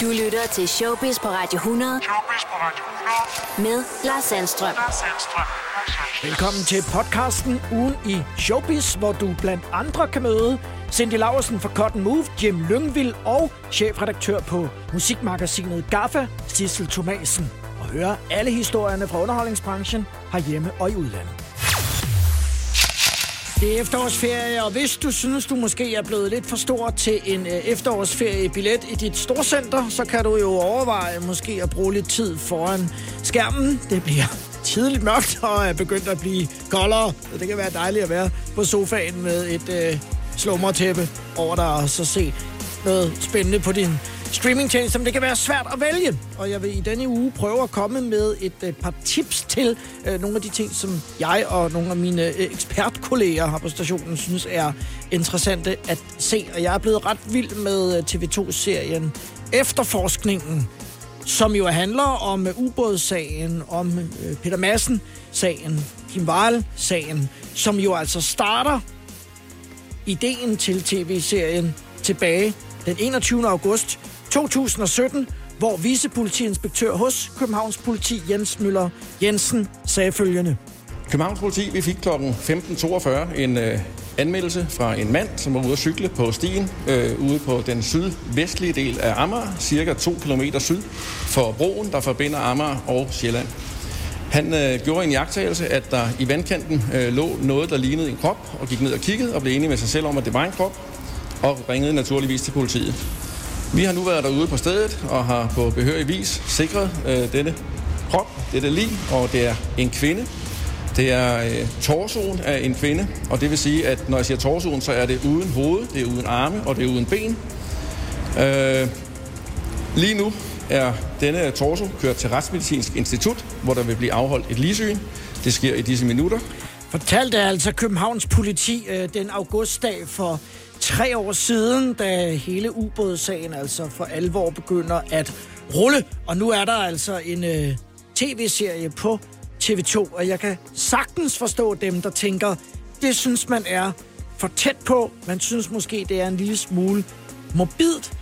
Du lytter til Showbiz på Radio 100 Showbiz på Radio 100. med Lars Sandstrøm. Lars Sandstrøm. Velkommen til podcasten Ugen i Showbiz, hvor du blandt andre kan møde Cindy Laversen fra Cotton Move, Jim Lyngvild og chefredaktør på musikmagasinet GAFFA, Sissel Thomasen. Og høre alle historierne fra underholdningsbranchen herhjemme og i udlandet. Det er efterårsferie, og hvis du synes, du måske er blevet lidt for stor til en øh, efterårsferiebillet i dit storcenter, så kan du jo overveje måske at bruge lidt tid foran skærmen. Det bliver tidligt mørkt og er begyndt at blive koldere. Så det kan være dejligt at være på sofaen med et øh, slummertæppe over dig og så se noget spændende på din streamingtjeneste, som det kan være svært at vælge. Og jeg vil i denne uge prøve at komme med et øh, par tips til øh, nogle af de ting, som jeg og nogle af mine øh, ekspertkolleger her på stationen synes er interessante at se. Og jeg er blevet ret vild med øh, TV2-serien Efterforskningen, som jo handler om ubådssagen, om øh, Peter Madsen-sagen, Kim Wahl-sagen, som jo altså starter ideen til tv-serien tilbage den 21. august 2017, hvor vicepolitiinspektør hos Københavns Politi Jens Møller Jensen sagde følgende. Københavns politi, vi fik kl. 15.42 en øh, anmeldelse fra en mand, som var ude at cykle på stien øh, ude på den sydvestlige del af Amager, cirka 2 km syd for broen, der forbinder Amager og Sjælland. Han øh, gjorde en jagttagelse, at der i vandkanten øh, lå noget, der lignede en krop, og gik ned og kiggede og blev enig med sig selv om, at det var en krop, og ringede naturligvis til politiet. Vi har nu været derude på stedet og har på behørig vis sikret øh, denne krop, dette lig, og det er en kvinde. Det er øh, torsoen af en kvinde, og det vil sige, at når jeg siger torsoen, så er det uden hoved, det er uden arme og det er uden ben. Øh, lige nu er denne torso kørt til Retsmedicinsk Institut, hvor der vil blive afholdt et ligesyn. Det sker i disse minutter. Fortalte altså Københavns politi øh, den augustdag for tre år siden, da hele ubådssagen altså for alvor begynder at rulle. Og nu er der altså en øh, tv-serie på TV2, og jeg kan sagtens forstå dem, der tænker, det synes man er for tæt på. Man synes måske, det er en lille smule morbidt.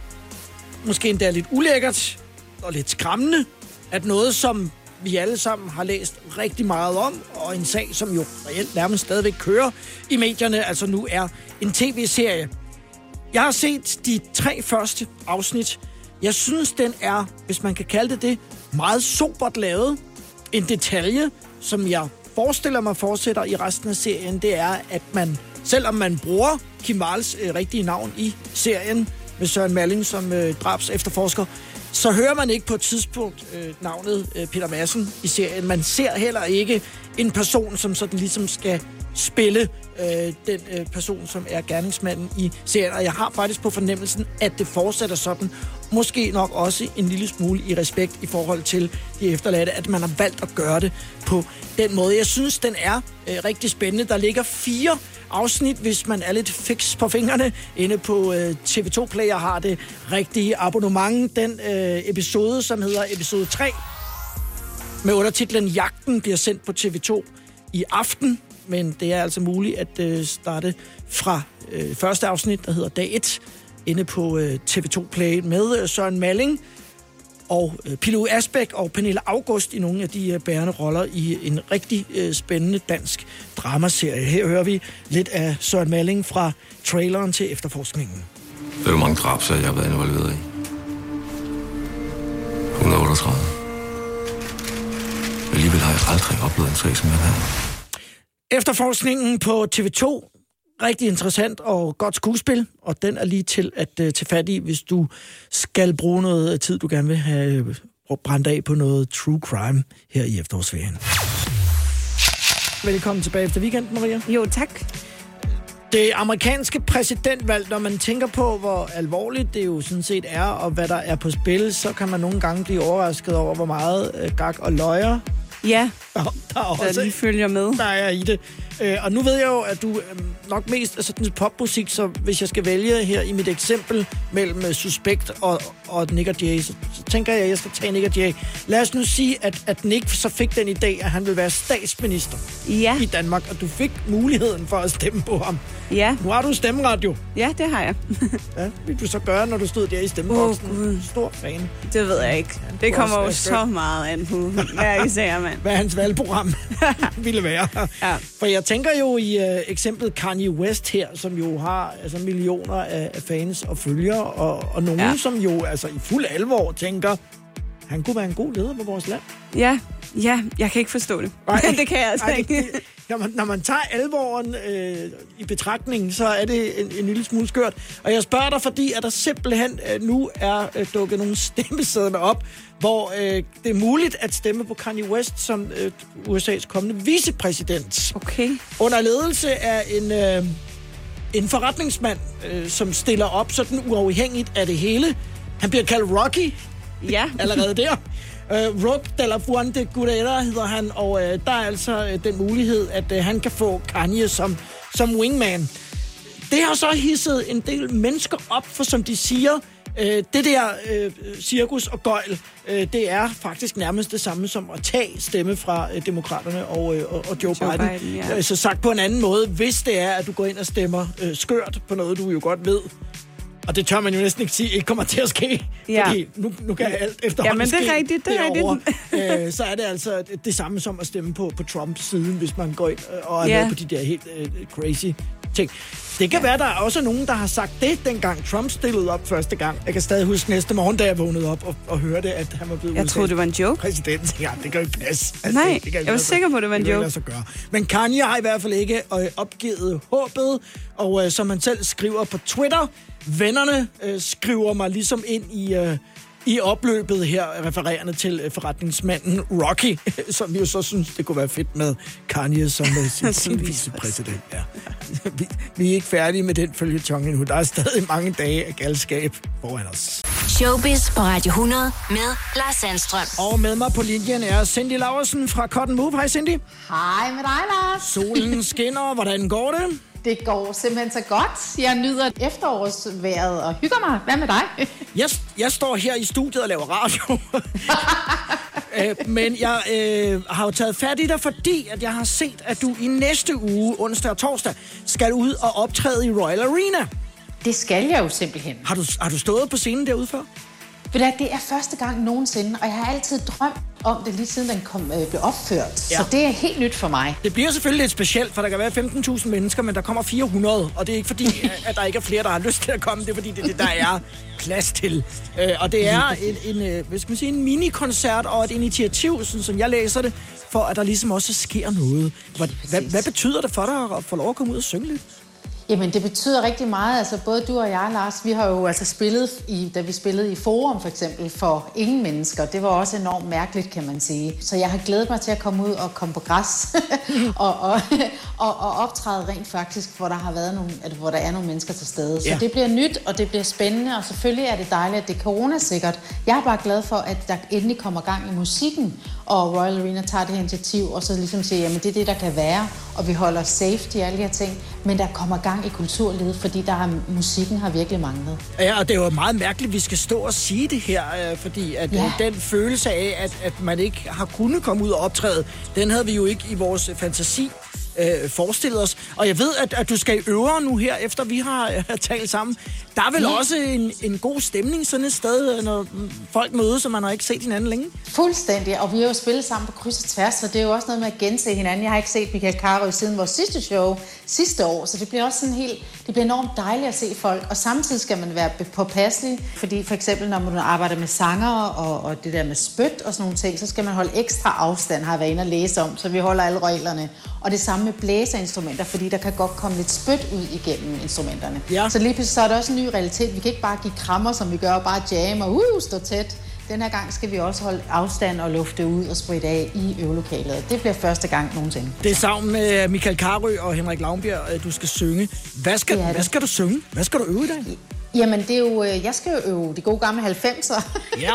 Måske endda lidt ulækkert og lidt skræmmende, at noget, som vi alle sammen har læst rigtig meget om, og en sag, som jo reelt nærmest stadigvæk kører i medierne, altså nu er en tv-serie. Jeg har set de tre første afsnit. Jeg synes, den er, hvis man kan kalde det det, meget sobert lavet. En detalje, som jeg forestiller mig fortsætter i resten af serien, det er, at man, selvom man bruger Kim Wals øh, rigtige navn i serien, med Søren Malling som øh, drabs efterforsker, så hører man ikke på et tidspunkt øh, navnet øh, Peter Madsen i serien. Man ser heller ikke en person, som sådan ligesom skal spille øh, den øh, person, som er gerningsmanden i serien. Og jeg har faktisk på fornemmelsen, at det fortsætter sådan. Måske nok også en lille smule i respekt i forhold til de efterladte, at man har valgt at gøre det på den måde. Jeg synes, den er øh, rigtig spændende. Der ligger fire afsnit, hvis man er lidt fix på fingrene. Inde på øh, TV2 Play og har det rigtige abonnement. Den øh, episode, som hedder episode 3, med undertitlen Jagten, bliver sendt på TV2 i aften. Men det er altså muligt at øh, starte fra øh, første afsnit, der hedder Dag 1, inde på øh, TV2 Play med øh, Søren Malling og øh, Pilo Asbæk og Pernille August i nogle af de øh, bærende roller i en rigtig øh, spændende dansk dramaserie. Her hører vi lidt af Søren Malling fra traileren til efterforskningen. Det er jo mange drabsager, jeg har været involveret i. 138. Alligevel har jeg aldrig oplevet en sag som den her. Efterforskningen på TV2. Rigtig interessant og godt skuespil, og den er lige til at uh, tage fat i, hvis du skal bruge noget tid, du gerne vil have uh, brændt af på noget true crime her i efterårsferien. Velkommen tilbage efter weekenden, Maria. Jo, tak. Det amerikanske præsidentvalg, når man tænker på, hvor alvorligt det jo sådan set er, og hvad der er på spil, så kan man nogle gange blive overrasket over, hvor meget gak og løjer Ja, der, der, der også, lige følger med. der er i det. Øh, og nu ved jeg jo, at du øh, nok mest er sådan popmusik, så hvis jeg skal vælge her i mit eksempel mellem øh, Suspekt og, og Nick og Jay, så, så tænker jeg, at jeg skal tage Nick og Jay. Lad os nu sige, at, at Nick så fik den idé, at han vil være statsminister Ja, i Danmark, og du fik muligheden for at stemme på ham. ja, Nu har du stemmeret jo. ja, det har jeg. Ja, vil du så gøre, når du stod der i stemmeboksen? Gud. Stor fan. Det ved jeg ikke. Det kunne kommer jo så meget an på hver især, mand. hvad hans valgprogram ville være. Ja. For jeg tænker jo i uh, eksemplet Kanye West her, som jo har altså, millioner af, af fans og følgere, og, og nogen, ja. Ja. som jo altså, i fuld alvor tænker, han kunne være en god leder på vores land. Ja, ja, jeg kan ikke forstå det. Nej. det kan jeg altså Ej, ikke. det, når, man, når man tager alvoren øh, i betragtning, så er det en, en lille smule skørt. Og jeg spørger dig, fordi at der simpelthen øh, nu er øh, dukket nogle stemmesedler op, hvor øh, det er muligt at stemme på Kanye West som øh, USA's kommende vicepræsident. Okay. Under ledelse af en, øh, en forretningsmand, øh, som stiller op sådan uafhængigt af det hele. Han bliver kaldt Rocky Ja, allerede der. Uh, Rock de la Fuente Gurera hedder han, og uh, der er altså uh, den mulighed, at uh, han kan få Kanye som, som wingman. Det har så hisset en del mennesker op, for som de siger, uh, det der uh, cirkus og gøjl, uh, det er faktisk nærmest det samme som at tage stemme fra uh, demokraterne og, uh, og, og Joe, Joe Biden. Biden, ja. Uh, Så sagt på en anden måde, hvis det er, at du går ind og stemmer uh, skørt på noget, du jo godt ved, og det tør man jo næsten ikke sige, ikke kommer til at ske. Ja. Fordi nu, nu kan alt efterhånden Jamen, det er rigtigt, det er derovre. øh, så er det altså det, det samme som at stemme på, på Trumps siden, hvis man går ind øh, og er Ja. med på de der helt øh, crazy ting. Det kan være, der er også nogen, der har sagt det, dengang Trump stillede op første gang. Jeg kan stadig huske næste morgen, da jeg vågnede op og, og hørte, at han var blevet jeg troede, det var en joke. præsident. Ja, det kan jo ikke passe. Altså, Nej, det, det kan jeg var sig- sikker på, det var en ikke joke. gøre. Men Kanye har i hvert fald ikke øh, opgivet håbet, og øh, som han selv skriver på Twitter, vennerne øh, skriver mig ligesom ind i... Øh, i opløbet her, refererende til øh, forretningsmanden Rocky, som jo så synes, det kunne være fedt med Kanye som øh, sin, sin vicepræsident. Ja. Vi, vi er ikke færdige med den følgetong endnu. Der er stadig mange dage af galskab foran os. Showbiz på Radio 100 med Lars Sandstrøm. Og med mig på linjen er Cindy Laversen fra Cotton Move. Hej Cindy. Hej med dig, Lars. Solen skinner. Hvordan går det? Det går simpelthen så godt. Jeg nyder efterårsværet og hygger mig. Hvad med dig? Jeg, jeg står her i studiet og laver radio. øh, men jeg øh, har jo taget fat i dig, fordi at jeg har set, at du i næste uge, onsdag og torsdag, skal ud og optræde i Royal Arena. Det skal jeg jo simpelthen. Har du, har du stået på scenen derude før? For det er første gang nogensinde, og jeg har altid drømt om det lige siden den kom, øh, blev opført. Ja. Ja. Så det er helt nyt for mig. Det bliver selvfølgelig lidt specielt, for der kan være 15.000 mennesker, men der kommer 400. Og det er ikke fordi, at der ikke er flere, der har lyst til at komme. Det er fordi, det er det, der er plads til. Øh, og det er en, en, øh, hvad skal man sige, en mini-koncert og et initiativ, sådan som jeg læser det, for at der ligesom også sker noget. Hvad, hvad, hvad betyder det for dig at få lov at komme ud og synge lidt? Jamen, det betyder rigtig meget. Altså, både du og jeg, Lars, vi har jo altså spillet, i, da vi spillede i Forum for eksempel, for ingen mennesker. Det var også enormt mærkeligt, kan man sige. Så jeg har glædet mig til at komme ud og komme på græs og, og, og, og optræde rent faktisk, hvor der har været nogle, at, hvor der er nogle mennesker til stede. Så Ja. det bliver nyt, og det bliver spændende, og selvfølgelig er det dejligt, at det er coronasikkert. Jeg er bare glad for, at der endelig kommer gang i musikken, og Royal Arena tager det her initiativ, og så ligesom siger, jamen det er det, der kan være, og vi holder safety og alle de her ting, men der kommer gang i kulturlivet, fordi der har, musikken har virkelig manglet. Ja, og det er jo meget mærkeligt, at vi skal stå og sige det her, øh, fordi at ja. Ja. den følelse af, at, at man ikke har kunnet komme ud og optræde, den havde vi jo ikke i vores fantasi øh, forestillet os. Og jeg ved, at, at du skal i øvre nu her, efter vi har øh, talt sammen. Der er vel ja. Også en, en god stemning sådan et sted, når folk mødes, og man har ikke set hinanden længe. Fuldstændig, og vi har jo spillet sammen på kryds og tværs, så det er jo også noget med at gense hinanden. Jeg har ikke set Michael Carøe siden vores sidste show sidste år, så det bliver også sådan helt, det bliver enormt dejligt at se folk, og samtidig skal man være påpasselig, fordi for eksempel når man arbejder med sanger og, og det der med spyt og sådan nogle ting, så skal man holde ekstra afstand, har jeg været inde og læse om, så vi holder alle reglerne. Og det samme med blæserinstrumenter, fordi der kan godt komme lidt spyt ud igennem instrumenterne. Ja. Så lige pludselig så er der også en ny realitet. Vi kan ikke bare give krammer, som vi gør, og bare jamme og uh, stå tæt. Den her gang skal vi også holde afstand og lufte ud og spritte af i øvelokalet. Det bliver første gang nogensinde. Det er sammen med Michael Karø og Henrik Lavnbjerg, at du skal synge. Hvad skal, Det det. hvad skal du synge? Hvad skal du øve i dag? Jamen, det er jo, øh, jeg skal jo øve de gode gamle 90'er. Ja.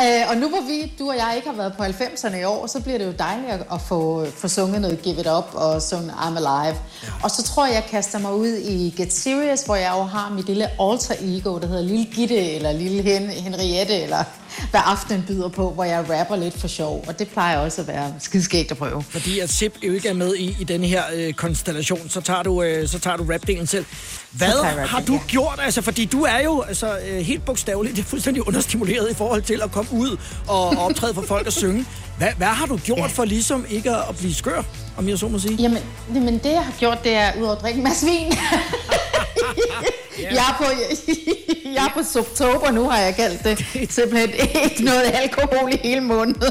øh, og nu hvor vi, du og jeg ikke har været på 90'erne i år, så bliver det jo dejligt at, at få, få sunget noget Give It Up og sunget I'm Alive. Ja. Og så tror jeg, jeg kaster mig ud i Get Serious, hvor jeg jo har mit lille alter ego, der hedder Lille Gitte, eller Lille Hen, Henriette, eller hvad aftenen byder på, hvor jeg rapper lidt for sjov. Og det plejer også at være skidskægt at prøve. Fordi at Sip jo ikke er med i, i denne her øh, konstellation, så tager du, øh, så tager du rapdelen selv. Hvad jeg har du ja. gjort? Altså, fordi du er jo altså, øh, helt bogstaveligt det er fuldstændig understimuleret i forhold til at komme ud og, og optræde for folk og synge. Hvad, hvad har du gjort for ligesom ikke at, at blive skør, om jeg så må sige? Jamen, jamen det jeg har gjort, det er ud over at drikke en masse vin. Jeg er på, jeg er på Subtober nu, har jeg kaldt det. Simpelthen ikke noget alkohol i hele måneden.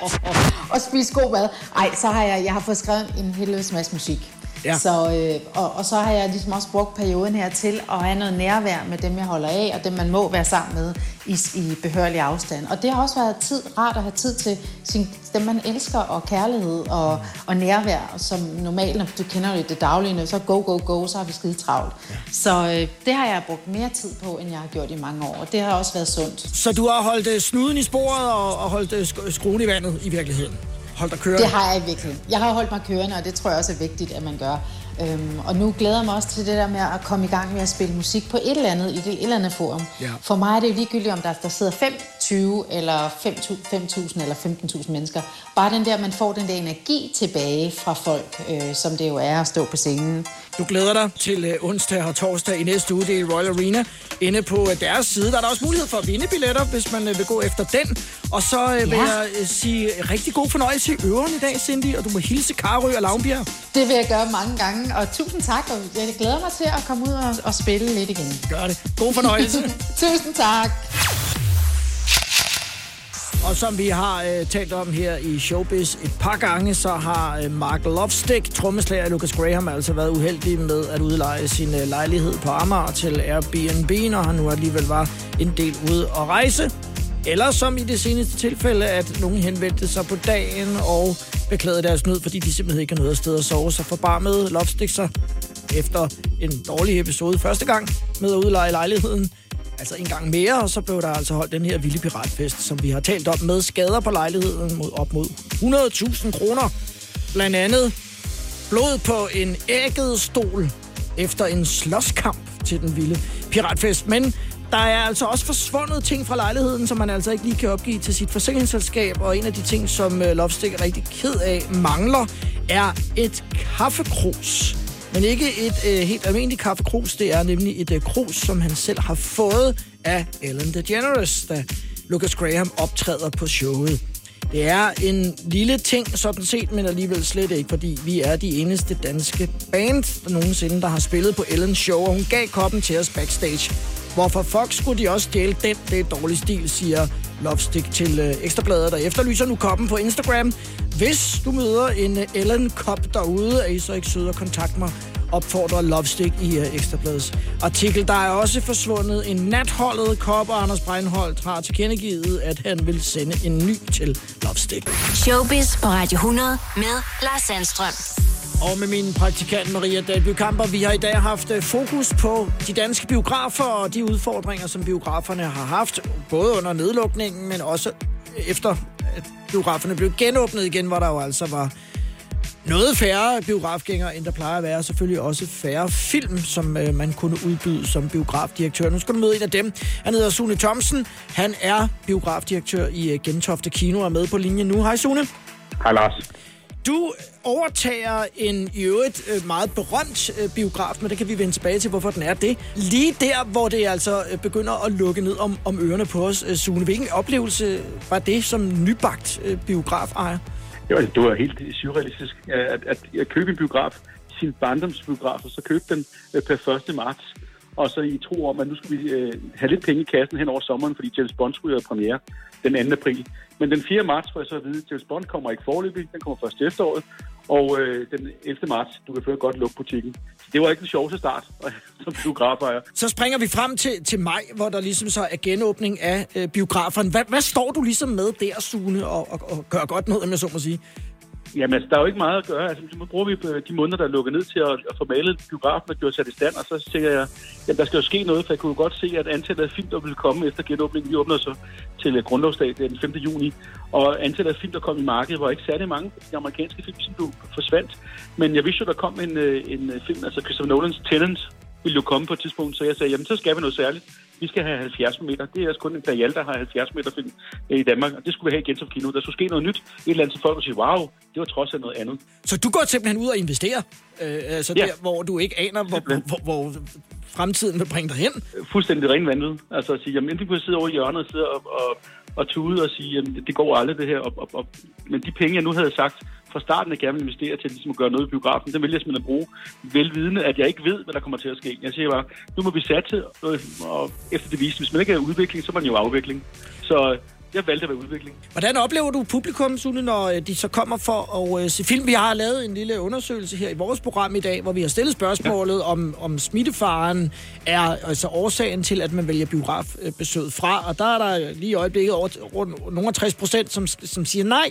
og spise god mad. Ej, så har jeg, jeg har fået skrevet en helvedes masse musik. Ja. Så, øh, og, og så har jeg ligesom også brugt perioden her til at have noget nærvær med dem, jeg holder af, og dem, man må være sammen med i, i behørlig afstand. Og det har også været tid, rart at have tid til sin, dem, man elsker, og kærlighed og, og nærvær, som normalt, når du kender jo det daglige, så go, go, go, så har vi skide travlt. Ja. Så øh, det har jeg brugt mere tid på, end jeg har gjort i mange år, og det har også været sundt. Så du har holdt øh, snuden i sporet og, og holdt øh, sk- skruen i vandet i virkeligheden? Holdt dig kørende? Det har jeg virkelig. Jeg har holdt mig kørende, og det tror jeg også er vigtigt, at man gør. Øhm, og nu glæder jeg mig også til det der med at komme i gang med at spille musik på et eller andet, i det et eller andet forum. Ja. For mig er det jo ligegyldigt, om der, der sidder 5, 20 eller 5.000 eller 15.000 mennesker. Bare den der, man får den der energi tilbage fra folk, øh, som det jo er at stå på scenen. Du glæder dig til øh, onsdag og torsdag i næste uge, det er i Royal Arena. Inde på øh, deres side, der er der også mulighed for at vinde billetter, hvis man øh, vil gå efter den. Og så øh, vil Ja. jeg øh, sige rigtig god fornøjelse i øveren i dag, Cindy, og du må hilse Karø og Lavnbjerg. Det vil jeg gøre mange gange, og tusind tak, og jeg glæder mig til at komme ud og, og spille lidt igen. Gør det. God fornøjelse. Tusind tak. Og som vi har øh, talt om her i Showbiz et par gange, så har øh, Mark Lovestick, trommeslager Lucas Graham, altså været uheldig med at udleje sin øh, lejlighed på Amager til Airbnb, når han nu alligevel var en del ude at rejse. Eller som i det seneste tilfælde, at nogen henvendte sig på dagen og beklagede deres nød, fordi de simpelthen ikke har noget sted at sove. Så forbarmede Lovestick sig efter en dårlig episode første gang med at udleje lejligheden altså en gang mere, og så blev der altså holdt den her vilde piratfest, som vi har talt om med skader på lejligheden mod op mod 100.000 kroner. Blandt andet blod på en ægget stol efter en slåskamp til den vilde piratfest. Men der er altså også forsvundet ting fra lejligheden, som man altså ikke lige kan opgive til sit forsikringsselskab. Og en af de ting, som øh, uh, Lovestick er rigtig ked af mangler, er et kaffekrus. Men ikke et øh, helt almindeligt kaffekrus, det er nemlig et øh, krus, som han selv har fået af Ellen DeGeneres, da Lucas Graham optræder på showet. Det er en lille ting sådan set, men alligevel slet ikke, fordi vi er de eneste danske band, der nogensinde der har spillet på Ellens show, og hun gav koppen til os backstage. Hvorfor fuck skulle de også stjæle den? Det er dårlig stil, siger Lovestick til øh, Ekstrabladet, der efterlyser nu koppen på Instagram. Hvis du møder en øh, Ellen-kop derude, er I så ikke søde at kontakte mig opfordrer Lovestick i uh, Ekstrabladets artikel. Der er også forsvundet en natholdet kop, og Anders Breinholt har tilkendegivet, at han vil sende en ny til Lovestick. Showbiz på Radio 100 med Lars Sandstrøm. Og med min praktikant Maria Dalby Kamper, vi har i dag haft øh, fokus på de danske biografer og de udfordringer, som biograferne har haft, både under nedlukningen, men også efter at biograferne blev genåbnet igen, hvor der jo altså var noget færre biografgængere, end der plejer at være. Selvfølgelig også færre film, som øh, man kunne udbyde som biografdirektør. Nu skal du møde en af dem. Han hedder Sune Thomsen. Han er biografdirektør i øh, Gentofte Kino og er med på linjen nu. Hej Sune. Hej Lars. Du overtager en i øvrigt øh, meget berømt øh, biograf, men det kan vi vende tilbage til, hvorfor den er det. Lige der, hvor det altså øh, begynder at lukke ned om, om ørerne på os, Sune. Hvilken oplevelse var det som nybagt biografejer? biograferjer? Jo, det var helt surrealistisk, at, at, at købe en biograf, sin barndomsbiograf, og så købe den per 1. marts. Og så i tro om, at nu skulle vi øh, have lidt penge i kassen hen over sommeren, fordi James Bond skulle have premiere den 2. april. Men den 4. marts får jeg så at vide, at James Bond kommer ikke forløbig, den kommer først efteråret. Og øh, den 11. marts, du kan føre godt lukke butikken. Så det var ikke den sjoveste start som biograferejer. Så springer vi frem til, til maj, hvor der ligesom så er genåbning af øh, biograferne. Hvad, hvad står du ligesom med der, Sune, og, og, og gør godt noget, om jeg så må sige? Jamen, altså, der er jo ikke meget at gøre. Altså, så bruger vi de måneder, der er lukket ned til at, at få malet biografen og gjort sat i stand, og så tænker jeg, jamen, der skal jo ske noget, for jeg kunne godt se, at antallet af film, der ville komme efter genåbningen, vi åbner så til grundlovsdag den 5. juni, og antallet af film, der kom i markedet, var ikke særlig mange. De amerikanske film, som blev forsvandt. Men jeg vidste jo, der kom en, øh, en øh, film, altså Christopher Nolans Tenant, ville jo komme på et tidspunkt, så jeg sagde, jamen så skal vi noget særligt. Vi skal have 70 meter. Det er altså kun en Perial, der har 70 meter film i Danmark, og det skulle vi have igen som kino. Der skulle ske noget nyt. Et eller andet, så folk sige, wow, det var trods alt noget andet. Så du går simpelthen ud og investerer? Øh, altså Ja. der, hvor du ikke aner, hvor, hvor, hvor fremtiden vil bringe dig hen? Fuldstændig ren vanvid. Altså at sige, jamen enten kunne jeg sidde over i hjørnet og sidde og, og, og tude og sige, jamen det går aldrig det her. Og, og, og, men de penge, jeg nu havde sagt fra starten, af jeg gerne vil investere til ligesom at gøre noget i biografen, den vælger jeg simpelthen at bruge, velvidende, at jeg ikke ved, hvad der kommer til at ske. Jeg siger bare, nu må vi satse, øh, og efter det vise, hvis man ikke er udvikling, så er man jo afvikling. Så jeg valgte at være udvikling. Hvordan oplever du publikum, Sune, når øh, de så kommer for at øh, se film? Vi har lavet en lille undersøgelse her i vores program i dag, hvor vi har stillet spørgsmålet, ja. om, om smittefaren er altså årsagen til, at man vælger biografbesøget fra. Og der er der lige i øjeblikket over, rundt nogle 60 procent, som, som siger nej.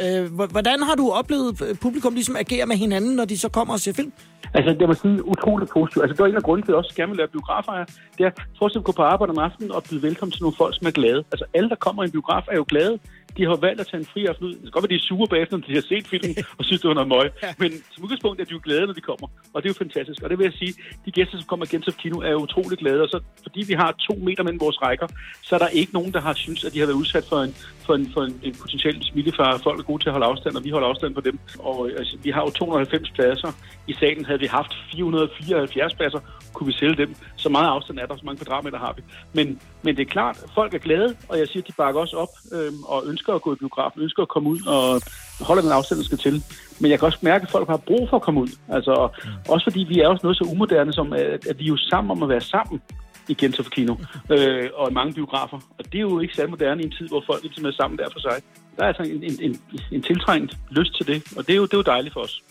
Øh, hvordan har du oplevet publikum ligesom agere med hinanden, når de så kommer og ser film? Altså, det var sådan utroligt positivt. Altså, det var en af grunden til, at jeg også gerne vil lave biografer. Det er fortsat at gå på arbejde om aftenen og byde velkommen til nogle folk, som er glade. Altså, alle, der kommer i en biograf, er jo glade. De har valgt at tage en fri aften ud. Det kan godt være, de er sure bagefter, når de har set filmen og synes, det var noget møg. Men som udgangspunkt er de jo glade, når de kommer. Og det er jo fantastisk. Og det vil jeg sige, de gæster, som kommer igen til Kino, er utrolig glade. Og så, fordi vi har to meter mellem vores rækker, så er der ikke nogen, der har synes, at de har været udsat for en, for en, for en, en potentiel smittefare. Folk er gode til at holde afstand, og vi holder afstand på dem. Og øh, altså, vi har jo 290 pladser. I salen havde vi haft 474 pladser. Kunne vi sælge dem? Så meget afstand er der, så mange kvadratmeter har vi. Men, men det er klart, folk er glade, og jeg siger, at de bakker også op øh, og ønsker at gå i biografen, ønsker at komme ud og holde den afstand, der skal til. Men jeg kan også mærke, at folk har brug for at komme ud. Altså, også fordi vi er også noget så umoderne, som at, at vi er jo sammen om at være sammen i Gentofte Kino, øh, og i mange biografer. Og det er jo ikke særlig moderne i en tid, hvor folk ligesom er sammen der for sig. Der er altså en, en, en, en tiltrængt lyst til det, og det er jo, det er jo dejligt for os.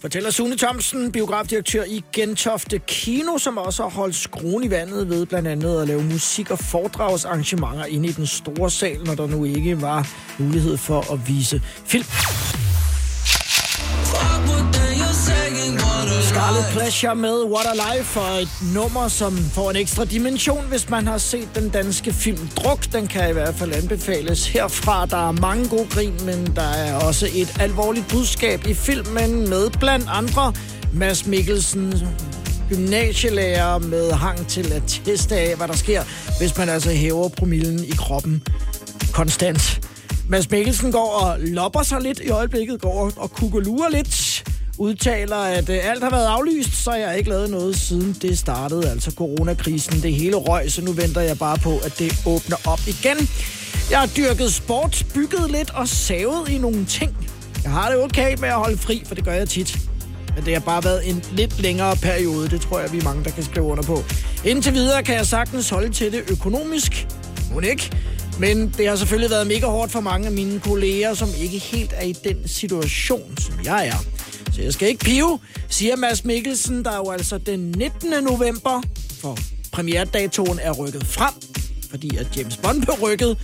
Fortæller Sune Thomsen, biografdirektør i Gentofte Kino, som også har holdt skruen i vandet ved blandt andet at lave musik- og foredragsarrangementer inde i den store sal, når der nu ikke var mulighed for at vise film. Scarlet Pleasure med What a Life og et nummer, som får en ekstra dimension, hvis man har set den danske film Druk. Den kan i hvert fald anbefales herfra. Der er mange gode grin, men der er også et alvorligt budskab i filmen med blandt andre Mads Mikkelsen, gymnasielærer med hang til at teste af, hvad der sker, hvis man altså hæver promillen i kroppen konstant. Mads Mikkelsen går og lopper sig lidt i øjeblikket, går og kukkelurer lidt, udtaler, at øh, alt har været aflyst, så jeg har ikke lavet noget siden det startede, altså coronakrisen. Det hele røg, så nu venter jeg bare på, at det åbner op igen. Jeg har dyrket sport, bygget lidt og savet i nogle ting. Jeg har det okay med at holde fri, for det gør jeg tit. Men det har bare været en lidt længere periode. Det tror jeg, vi er mange, der kan skrive under på. Indtil videre kan jeg sagtens holde til det økonomisk. Hun ikke. Men det har selvfølgelig været mega hårdt for mange af mine kolleger, som ikke helt er i den situation, som jeg er. Så jeg skal ikke pive, siger Mads Mikkelsen, der jo altså den 19. november, for premierdatoen er rykket frem, fordi at James Bond blev rykket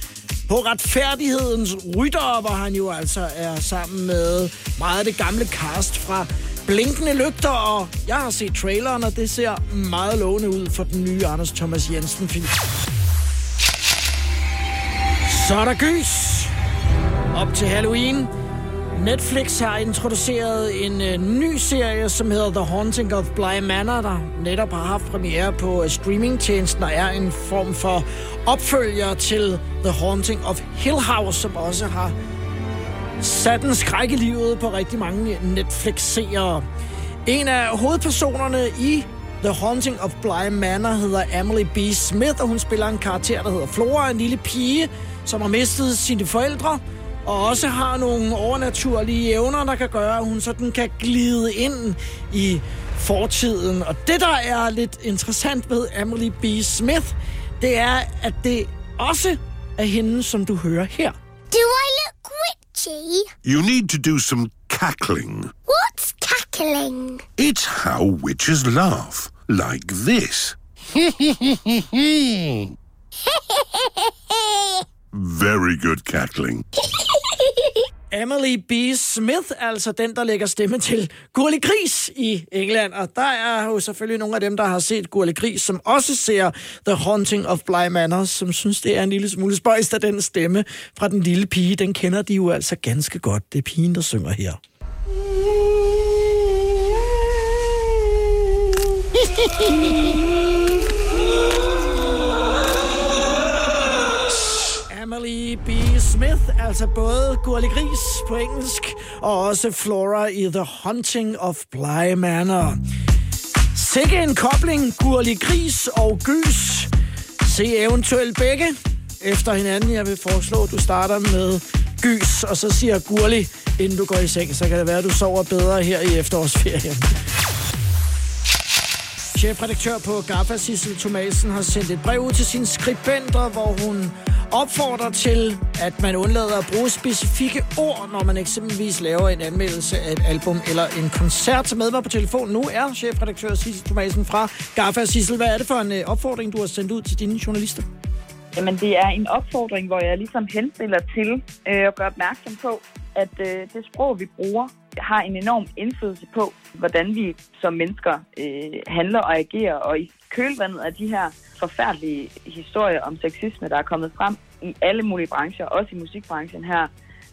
på retfærdighedens rytter, hvor han jo altså er sammen med meget af det gamle cast fra Blinkende Lygter, og jeg har set traileren, og det ser meget lovende ud for den nye Anders Thomas Jensen film. Så er der gys. Op til Halloween. Netflix har introduceret en øh, ny serie, som hedder The Haunting of Bly Manor, der netop har haft premiere på øh, streamingtjenesten og er en form for opfølger til The Haunting of Hill House, som også har sat en skræk i livet på rigtig mange Netflix-seere. En af hovedpersonerne i The Haunting of Bly Manor hedder Emily B. Smith, og hun spiller en karakter, der hedder Flora, en lille pige, som har mistet sine forældre, og også har nogle overnaturlige evner, der kan gøre, at hun sådan kan glide ind i fortiden. Og det, der er lidt interessant ved Emily B. Smith, det er, at det også er hende, som du hører her. Do I look witchy? You need to do some cackling. What's cackling? It's how witches laugh. Like this. Very good cackling. Emily B. Smith, altså den, der lægger stemme til Gurli Gris i England. Og der er jo selvfølgelig nogle af dem, der har set Gurli Gris, som også ser The Haunting of Bly Manor, som synes, det er en lille smule spøjst af den stemme fra den lille pige. Den kender de jo altså ganske godt. Det er pigen, der synger her. Emily B. Smith, altså både Gurli Gris på engelsk, og også Flora i The Hunting of Bly Manor. Sikke en kobling, Gurli Gris og Gys. Se eventuelt begge efter hinanden. Jeg vil foreslå, at du starter med Gys, og så siger Gurli, inden du går i seng, så kan det være, at du sover bedre her i efterårsferien. Chefredaktør på GAFA, Sissel Thomasen, har sendt et brev ud til sine skribenter, hvor hun opfordrer til, at man undlader at bruge specifikke ord, når man eksempelvis laver en anmeldelse af et album eller en koncert. Så med mig på telefon nu er chefredaktør Sissel Thomasen fra GAFA. Sissel, hvad er det for en øh, opfordring, du har sendt ud til dine journalister? Jamen, det er en opfordring, hvor jeg ligesom henstiller til øh, at gøre opmærksom på, at øh, det sprog, vi bruger, har en enorm indflydelse på, hvordan vi som mennesker øh, handler og agerer. Og i kølvandet af de her forfærdelige historier om sexisme, der er kommet frem i alle mulige brancher, også i musikbranchen her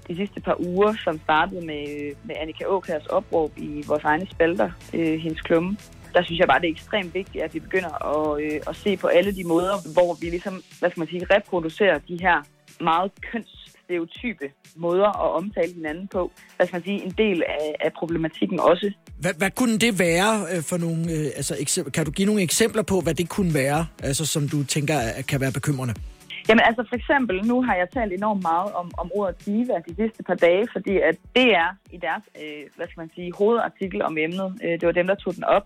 de sidste par uger, som startede med, øh, med Annika Åkærs opråb i vores egne spalter, øh, hendes klumme. Der synes jeg bare, det er ekstremt vigtigt, at vi begynder at, øh, at se på alle de måder, hvor vi ligesom, hvad skal man sige, reproducerer de her meget køns kønsstereotype måder at omtale hinanden på. Hvad skal man sige, en del af, af problematikken også. Hvad, hvad kunne det være øh, for nogle, øh, altså eksempler, kan du give nogle eksempler på, hvad det kunne være, altså som du tænker kan være bekymrende? Jamen altså for eksempel, nu har jeg talt enormt meget om, om ordet diva de sidste par dage, fordi at det er i deres, øh, hvad skal man sige, hovedartikel om emnet, øh, det var dem, der tog den op,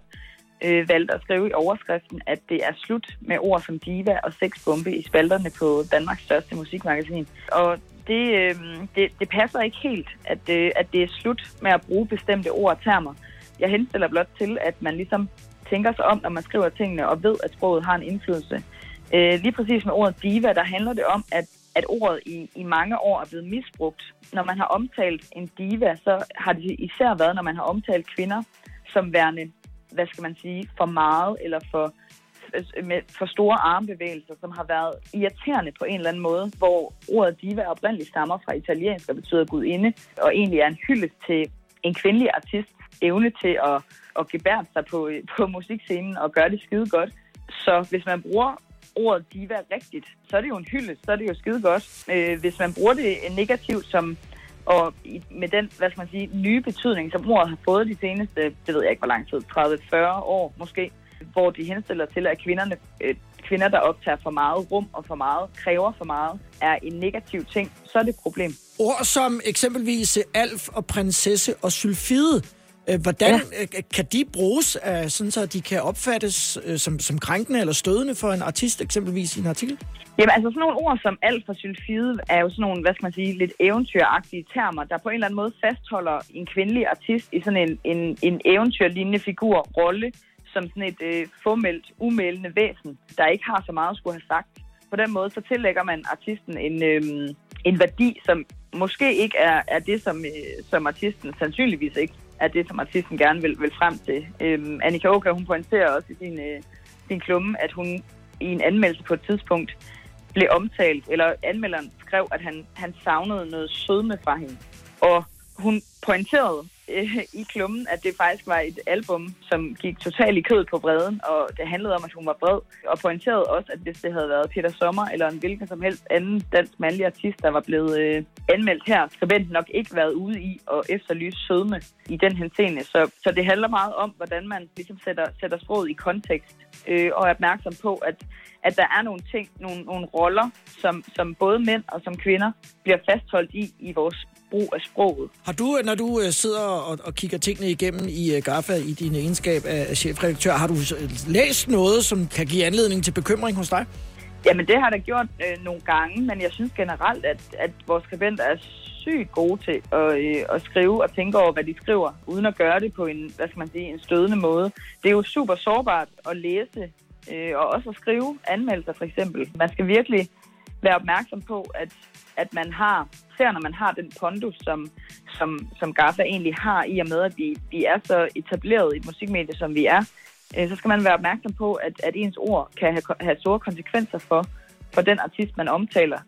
øh, valgte at skrive i overskriften, at det er slut med ord som diva og sexbombe i spalterne på Danmarks største musikmagasin. Og det, øh, det, det passer ikke helt, at, øh, at det er slut med at bruge bestemte ord og termer. Jeg henstiller blot til, at man ligesom tænker sig om, når man skriver tingene, og ved, at sproget har en indflydelse. Øh, lige præcis med ordet diva, der handler det om, at, at ordet i, i mange år er blevet misbrugt. Når man har omtalt en diva, så har det især været, når man har omtalt kvinder som værende, hvad skal man sige, for meget eller for, Altså, med for store armbevægelser, som har været irriterende på en eller anden måde, hvor ordet diva oprindeligt stammer fra italiensk og betyder gudinde, og egentlig er en hyldest til en kvindelig artist evne til at, at gebære sig på, øh, på musikscenen og gøre det skide godt. Så hvis man bruger ordet diva rigtigt, så er det jo en hyldest, så er det jo skide godt. Øh, hvis man bruger det negativt som og med den, hvad skal man sige, nye betydning, som ordet har fået de seneste, det ved jeg ikke hvor lang tid, 30-40 år måske, hvor de henstiller til, at kvinderne, øh, kvinder, der optager for meget rum og for meget, kræver for meget, er en negativ ting, så er det et problem. Ord som eksempelvis alf og prinsesse og sylfide, Øh, hvordan ja. Øh, kan de bruges, øh, sådan så de kan opfattes som, som krænkende eller stødende for en artist, eksempelvis i en artikel? Jamen altså sådan nogle ord som alt for sylfide er jo sådan nogle, hvad skal man sige, lidt eventyragtige termer, der på en eller anden måde fastholder en kvindelig artist i sådan en, en, en eventyrlignende figur, rolle, som sådan et øh, formelt, umeldende væsen, der ikke har så meget at skulle have sagt. På den måde så tillægger man artisten en, øh, en værdi, som måske ikke er, er det, som, øh, som artisten sandsynligvis ikke er det, som artisten gerne vil, vil frem til. Øhm, Annika Åker, hun pointerer også i sin, øh, sin klumme, at hun i en anmeldelse på et tidspunkt blev omtalt, eller anmelderen skrev, at han, han savnede noget sødme fra hende. Og hun pointerede øh, i klummen, at det faktisk var et album, som gik totalt i kød på bredden, og det handlede om, at hun var bred, og pointerede også, at hvis det havde været Peter Sommer eller en hvilken som helst anden dansk mandlig artist, der var blevet øh, anmeldt her, så ville nok ikke været ude i at efterlyse sødme i den henseende. Så, så det handler meget om, hvordan man ligesom sætter, sætter sproget i kontekst, øh, og er opmærksom på, at at der er nogle ting, nogle, nogle roller, som, som både mænd og som kvinder bliver fastholdt i, i vores brug af sproget. Har du, når du øh, sidder og, og kigger tingene igennem i uh, GAFA i din egenskab af chefredaktør, har du læst noget, som kan give anledning til bekymring hos dig? Jamen, det har der gjort øh, nogle gange, men jeg synes generelt, at, at vores skribenter er sygt gode til at, øh, at skrive og tænke over, hvad de skriver, uden at gøre det på en, hvad skal man sige, en stødende måde. Det er jo super sårbart at læse øh, og også at skrive anmeldelser for eksempel. Man skal virkelig være opmærksom på, at at man har, ser når man har den pondus, som, som, som Gaffa egentlig har, i og med, at vi, vi er så etableret i et musikmedie, som vi er, øh, så skal man være opmærksom på, at, at ens ord kan have, have store konsekvenser for, for den artist, man omtaler.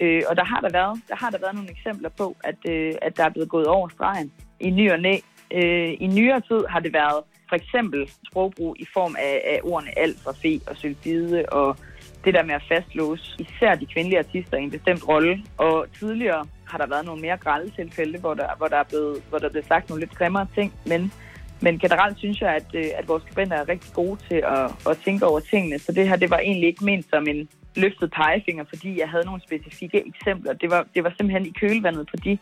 Øh, og der har der været, der har der været nogle eksempler på, at, øh, at der er blevet gået over stregen i ny og næ. Øh, I nyere tid har det været for eksempel sprogbrug i form af, af ordene alt for fe og sylfide og det der med at fastlåse især de kvindelige artister i en bestemt rolle. Og tidligere har der været nogle mere grælde tilfælde, hvor der, hvor der, er blevet, hvor der er blevet sagt nogle lidt grimmere ting, men men generelt synes jeg, at, øh, at vores skribenter er rigtig gode til at, at tænke over tingene. Så det her, det var egentlig ikke ment som en løftet pegefinger, fordi jeg havde nogle specifikke eksempler. Det var, det var simpelthen i kølvandet på de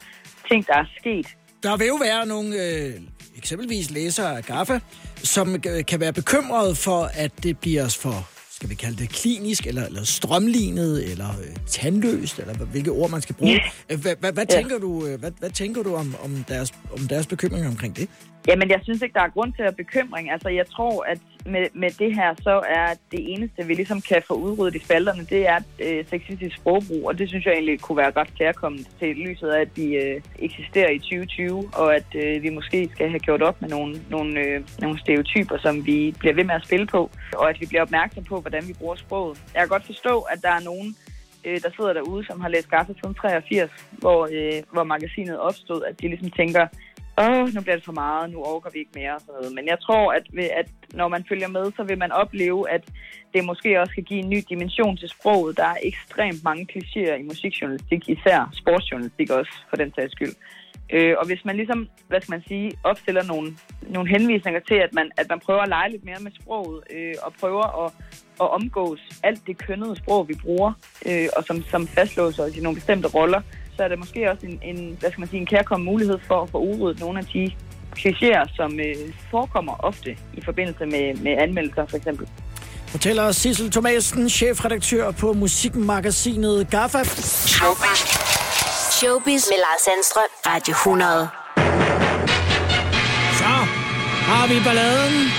ting, der er sket. Der vil jo være nogle, øh, eksempelvis læsere af GAFA, som øh, kan være bekymrede for, at det bliver for skal vi kalde det klinisk, eller, eller strømlignet, eller øh, tandløst, eller hvilke ord man skal bruge. Hvad, hvad, hvad, Ja. tænker du, øh, hvad, hvad tænker du om, om, deres, om deres bekymring omkring det? Jamen, jeg synes ikke, der er grund til at bekymring. Altså, jeg tror, at med, med det her, så er det eneste, vi ligesom kan få udryddet i spalterne, det er øh, sexistisk sprogbrug, og det synes jeg egentlig kunne være ret kærkommet til lyset af, at vi øh, eksisterer i 2020, og at øh, vi måske skal have gjort op med nogle, nogle, øh, nogle stereotyper, som vi bliver ved med at spille på, og at vi bliver opmærksom på, hvordan vi bruger sproget. Jeg kan godt forstå, at der er nogen, øh, der sidder derude, som har læst Gaffa 83, hvor, øh, hvor magasinet opstod, at de ligesom tænker, åh, nu bliver det for meget, nu overgår vi ikke mere og sådan noget. Men jeg tror, at, ved, at når man følger med, så vil man opleve, at det måske også kan give en ny dimension til sproget. Der er ekstremt mange klichéer i musikjournalistik, især sportsjournalistik også, for den sags skyld. Øh, og hvis man ligesom, hvad skal man sige, opstiller nogle, nogle henvisninger til, at man, at man prøver at lege lidt mere med sproget, øh, og prøver at, at omgås alt det kønnede sprog, vi bruger, øh, og som, som fastlåser os i nogle bestemte roller, så er det måske også en, en hvad skal man sige, en kærkommen mulighed for at få udryddet nogle af de klichéer, som øh, forekommer ofte i forbindelse med, med anmeldelser, for eksempel. Fortæller Sissel Thomasen, chefredaktør på musikmagasinet GAFA. Showbiz. Showbiz med Lars Sandstrøm. Radio 100. Så har vi balladen.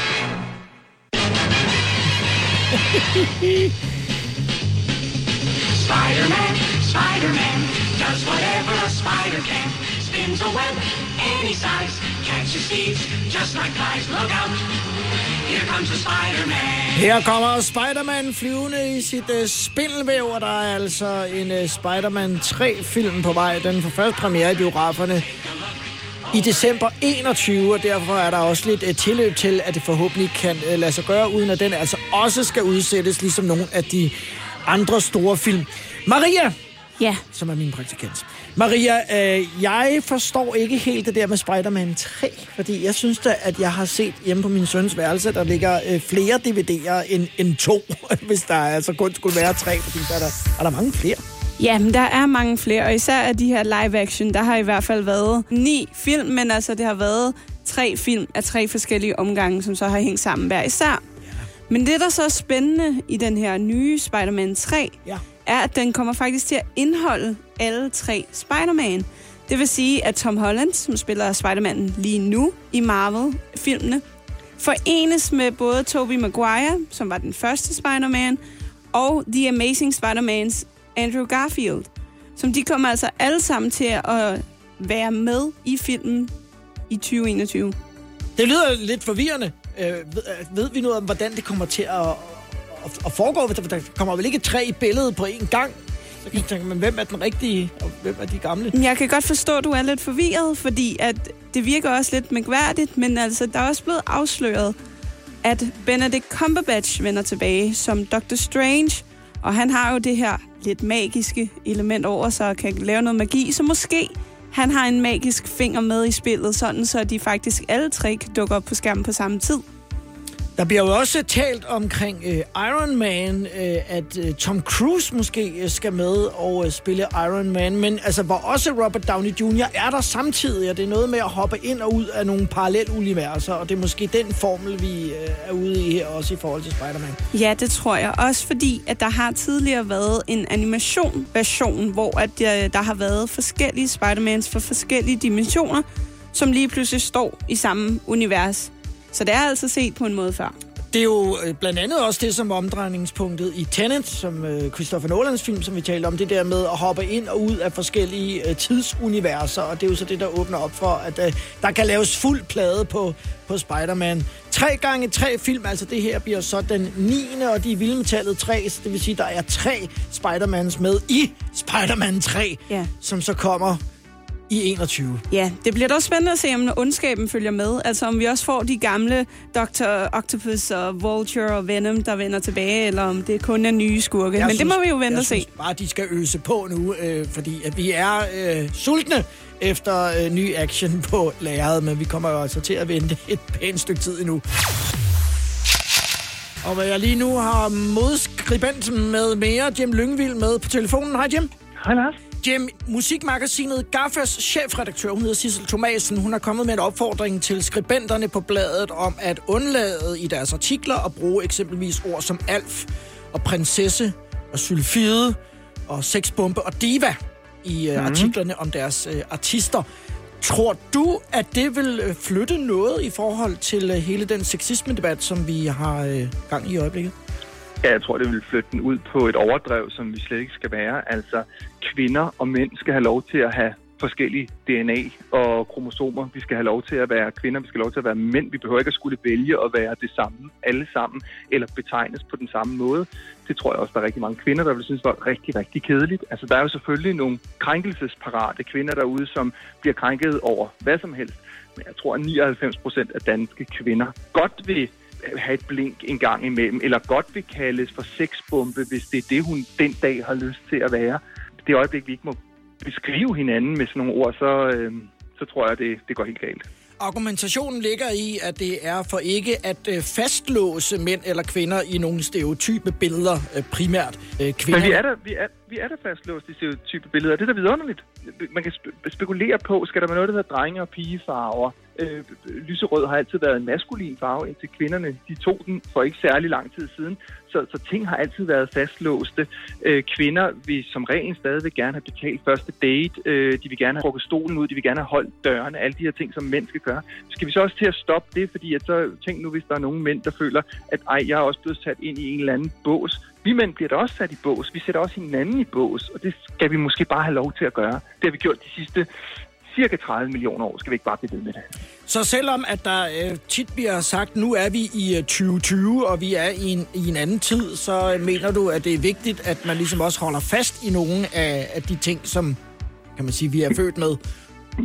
Spider-Man, Spider-Man, spider can. Spins a web any size, catches thieves just like flies. Look out, here comes the Spider-Man. Her kommer Spider-Man flyvende i sit uh, spindelvæv, og der er altså en uh, Spider-Man 3-film på vej. Den får først premiere i biograferne i december 21, og derfor er der også lidt uh, tilløb til, at det forhåbentlig kan uh, lade sig gøre, uden at den altså også skal udsættes, ligesom nogle af de andre store film. Maria, Ja. som er min praktikant. Maria, øh, jeg forstår ikke helt det der med Spider-Man 3, fordi jeg synes da, at jeg har set hjemme på min søns værelse, der ligger øh, flere DVD'er end, end to, hvis der altså kun skulle være tre, fordi der er der, er der mange flere. Ja, men der er mange flere, og især af de her live-action, der har i hvert fald været ni film, men altså det har været tre film af tre forskellige omgange, som så har hængt sammen hver især. Men det, der så er spændende i den her nye Spider-Man 3, Ja er, at den kommer faktisk til at indeholde alle tre Spider-Man. Det vil sige, at Tom Holland, som spiller Spider-Man lige nu i Marvel-filmene, forenes med både Tobey Maguire, som var den første Spider-Man, og The Amazing Spider-Mans Andrew Garfield. Som de kommer altså alle sammen til at være med i filmen i 2021. Det lyder lidt forvirrende. Øh, ved, øh, ved vi noget om, hvordan det kommer til at, at, at foregå? Der kommer vel ikke tre i billedet på én gang? Så kan man tænke, men hvem er den rigtige, og hvem er de gamle? Jeg kan godt forstå, at du er lidt forvirret, fordi at det virker også lidt mærkværdigt, men altså, der er også blevet afsløret, at Benedict Cumberbatch vender tilbage som Doctor Strange, og han har jo det her lidt magiske element over sig og kan lave noget magi, så måske han har en magisk finger med i spillet, sådan så de faktisk alle tre kan dukke op på skærmen på samme tid. Der bliver jo også talt omkring øh, Iron Man, øh, at øh, Tom Cruise måske øh, skal med og øh, spille Iron Man, men altså hvor også Robert Downey Jr. er der samtidig, og det er noget med at hoppe ind og ud af nogle paralleluniverser, og det er måske den formel, vi øh, er ude i her, også i forhold til Spider-Man. Ja, det tror jeg. Også fordi, at der har tidligere været en animation-version, hvor at, øh, der har været forskellige Spider-Mans for forskellige dimensioner, som lige pludselig står i samme univers. Så det er altså set på en måde før. det er jo øh, blandt andet også det, som omdrejningspunktet i Tenet, som øh, Christopher Nolans film, som vi talte om, det der med at hoppe ind og ud af forskellige øh, tidsuniverser, og det er jo så det, der åbner op for, at øh, der kan laves fuld plade på, på Spider-Man. Tre gange tre film, altså det her bliver så den 9. og de er vilde med tallet 3, så det vil sige, der er tre Spider-Mans med i Spider-Man 3, Ja. som så kommer i 21. Ja, det bliver da også spændende at se, om ondskaben følger med. Altså om vi også får de gamle Dr. Octopus og Vulture og Venom, der vender tilbage, eller om det kun er nye skurke. Jeg Men det må synes- vi jo vente og se. synes bare, de skal øse på nu, øh, fordi at vi er øh, sultne efter øh, ny action på lageret, men vi kommer jo altså til at vente et pænt stykke tid endnu. Og hvad jeg lige nu har modskribent med mere, Jim Lyngvild med på telefonen. Hej Jim. Hej Lars. Jim, musikmagasinet Gaffas chefredaktør, hun hedder Sissel Thomasen, hun er kommet med en opfordring til skribenterne på bladet om at undlade i deres artikler at bruge eksempelvis ord som alf og prinsesse og sylfide og sexbombe og diva i mm. artiklerne om deres øh, artister. Tror du, at det vil øh, flytte noget i forhold til øh, hele den sexisme-debat, som vi har øh, gang i i øjeblikket? Ja, jeg tror, det vil flytte den ud på et overdrev, som vi slet ikke skal være. Altså, kvinder og mænd skal have lov til at have forskellige DNA og kromosomer. Vi skal have lov til at være kvinder, vi skal have lov til at være mænd. Vi behøver ikke at skulle vælge at være det samme alle sammen, eller betegnes på den samme måde. Det tror jeg også, der er rigtig mange kvinder, der vil synes var rigtig, rigtig kedeligt. Altså, der er jo selvfølgelig nogle krænkelsesparate kvinder derude, som bliver krænket over hvad som helst. Men jeg tror, at 99 procent af danske kvinder godt vil have et blink en gang imellem, eller godt vil kaldes for sexbombe, hvis det er det, hun den dag har lyst til at være. Det øjeblik, vi ikke må beskrive hinanden med sådan nogle ord, så, øh, så tror jeg, det, det går helt galt. Argumentationen ligger i, at det er for ikke at øh, fastlåse mænd eller kvinder i nogle stereotype billeder, øh, primært øh, kvinder. Men vi er der, vi er, vi er der fastlåst i stereotype billeder. Det er da vidunderligt. Man kan spe- spekulere på, skal der være noget, der hedder drenge- og pigefarver? Øh, lyserød har altid været en maskulin farve, indtil kvinderne de tog den for ikke særlig lang tid siden. Så, så ting har altid været fastlåste. Øh, kvinder vil som regel stadig gerne have betalt første date. Øh, de vil gerne have trukket stolen ud. De vil gerne have holdt dørene. Alle de her ting, som mænd skal gøre. Skal vi så også til at stoppe det? Fordi at så tænk nu, hvis der er nogle mænd, der føler, at ej, jeg er også blevet sat ind i en eller anden bås. Vi mænd bliver da også sat i bås. Vi sætter også hinanden i bås. Og det skal vi måske bare have lov til at gøre. Det har vi gjort de sidste cirka 30 millioner år. Skal vi ikke bare blive ved med det? Så selvom at der øh, tit bliver sagt, nu er vi i øh, 2020, og vi er i en, i en anden tid, så øh, mener du, at det er vigtigt, at man ligesom også holder fast i nogle af, af de ting, som kan man sige, vi er født med?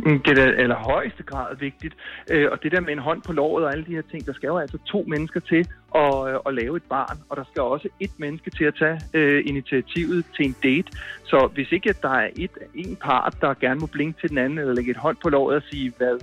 Mm, Det er da eller højeste grad vigtigt. Øh, og det der med en hånd på låret og alle de her ting, der skal jo altså to mennesker til at, at øh, lave et barn, og der skal også et menneske til at tage øh, initiativet til en date. Så hvis ikke at der er et, en part, der gerne må blinke til den anden, eller lægge et hånd på låret og sige, hvad,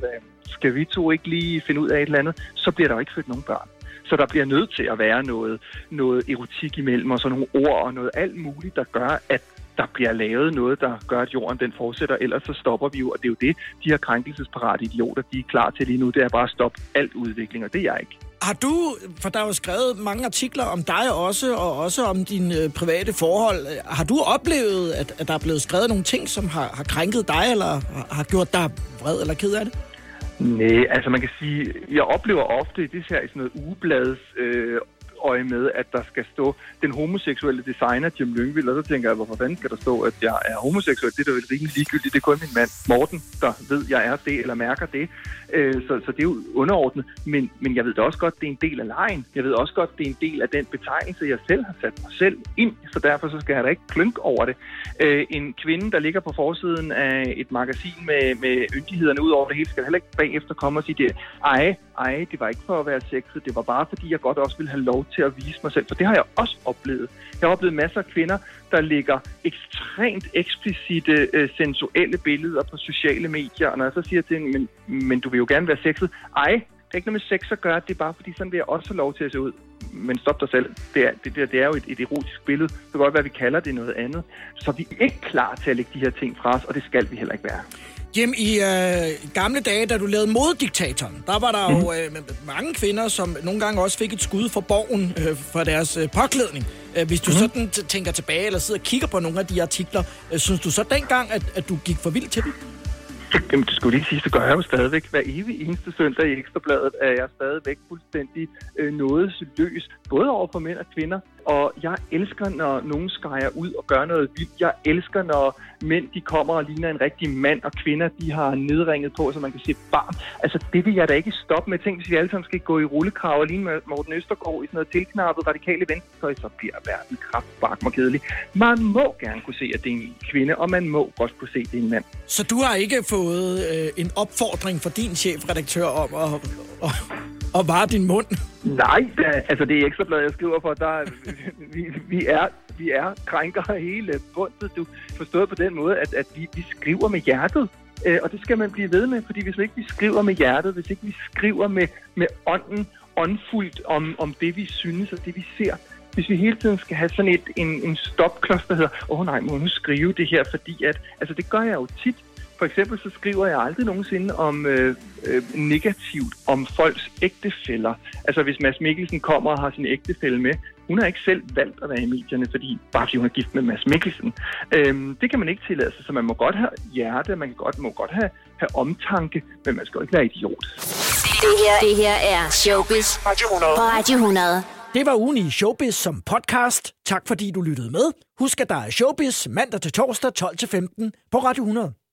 skal vi to ikke lige finde ud af et eller andet, så bliver der jo ikke født nogen børn. Så der bliver nødt til at være noget, noget erotik imellem, og så nogle ord og noget alt muligt, der gør, at der bliver lavet noget, der gør, at jorden den fortsætter, ellers så stopper vi jo, og det er jo det, de her krænkelsesparate idioter, de er klar til lige nu, det er bare at stoppe alt udvikling, og det er jeg ikke. Har du, for der er jo skrevet mange artikler om dig også, og også om dine øh, private forhold. Har du oplevet, at, at der er blevet skrevet nogle ting, som har, har krænket dig, eller har, gjort dig vred eller ked af det? Nej, altså man kan sige, jeg oplever ofte, det her i sådan noget ugeblads øh, øje med, at der skal stå den homoseksuelle designer Jim Lyngvild, og så tænker jeg, hvorfor fanden skal der stå, at jeg er homoseksuel? Det er da vel rimelig ligegyldigt. Det er kun min mand Morten, der ved, jeg er det, eller mærker det. Øh, så, så det er jo underordnet. Men, men jeg ved da også godt, det er en del af lejen. Jeg ved også godt, det er en del af den betegnelse, jeg selv har sat mig selv ind. Så derfor så skal jeg da ikke klynke over det. Øh, en kvinde, der ligger på forsiden af et magasin med, med yndighederne ud over det hele, skal heller ikke bagefter komme og sige, det, ej, ej, det var ikke for at være sexet, det var bare fordi, jeg godt også ville have lov til at vise mig selv. For det har jeg også oplevet. Jeg har oplevet masser af kvinder, der ligger ekstremt eksplicite øh, sensuelle billeder på sociale medier. Og når jeg så siger til hende, men, men du vil jo gerne være sexet. Ej, det er ikke noget med sex at gøre, det er bare fordi, sådan vil jeg også have lov til at se ud. Men stop dig selv. Det er, det, det, det er jo et, et erotisk billede. Det kan godt være, at vi kalder det noget andet. Så vi er ikke klar til at lægge de her ting fra os, og det skal vi heller ikke være. Jim, i øh, gamle dage, da du lavede Modediktatoren, der var der mm. jo øh, mange kvinder, som nogle gange også fik et skud for borgen øh, for deres øh, påklædning. Øh, hvis du mm. sådan tænker tilbage, eller sidder og kigger på nogle af de artikler, øh, synes du så dengang, at, at du gik for vildt til dem? Jamen, det skulle lige sige, det gør jeg jo stadigvæk. Hver evig eneste søndag i Ekstrabladet er jeg stadigvæk fuldstændig øh, nådesløs. Både over for mænd og kvinder. Og jeg elsker, når nogen skærer ud og gør noget vildt. Jeg elsker, når mænd de kommer og ligner en rigtig mand, og kvinder de har nedringet på, så man kan se barm. Altså, det vil jeg da ikke stoppe med. Tænk, hvis vi alle sammen skal gå i rullekrav og ligne med Morten Østergaard i sådan noget tilknappet radikale venstre, så bliver verden kraftbark og kedelig. Man må gerne kunne se, at det er en kvinde, og man må godt kunne se, at det er en mand. Så du har ikke fået øh, en opfordring fra din chefredaktør om at, at, og var din mund? Nej, da, altså det er ekstrabladet, jeg skriver for, der vi, vi er vi er krænker hele bundet. Du forstået på den måde, at, at vi, vi skriver med hjertet. Øh, og det skal man blive ved med, fordi hvis vi ikke vi skriver med hjertet, hvis ikke vi skriver med, med ånden, åndfuldt om, om det, vi synes og det, vi ser, hvis vi hele tiden skal have sådan et, en, en stopklods, der hedder, åh oh, nej, må jeg nu skrive det her, fordi at, altså det gør jeg jo tit, for eksempel så skriver jeg aldrig nogensinde om øh, øh, negativt om folks ægtefæller. Altså hvis Mads Mikkelsen kommer og har sin ægtefælle med, hun har ikke selv valgt at være i medierne, fordi bare fordi hun er gift med Mads Mikkelsen. Øhm, det kan man ikke tillade sig, så man må godt have hjerte, man kan godt, må godt have, have omtanke, men man skal jo ikke være idiot. Det her, det her er Showbiz på Radio 100. Det var ugen i Showbiz som podcast. Tak fordi du lyttede med. Husk, at der er Showbiz mandag til torsdag 12-15 på Radio 100.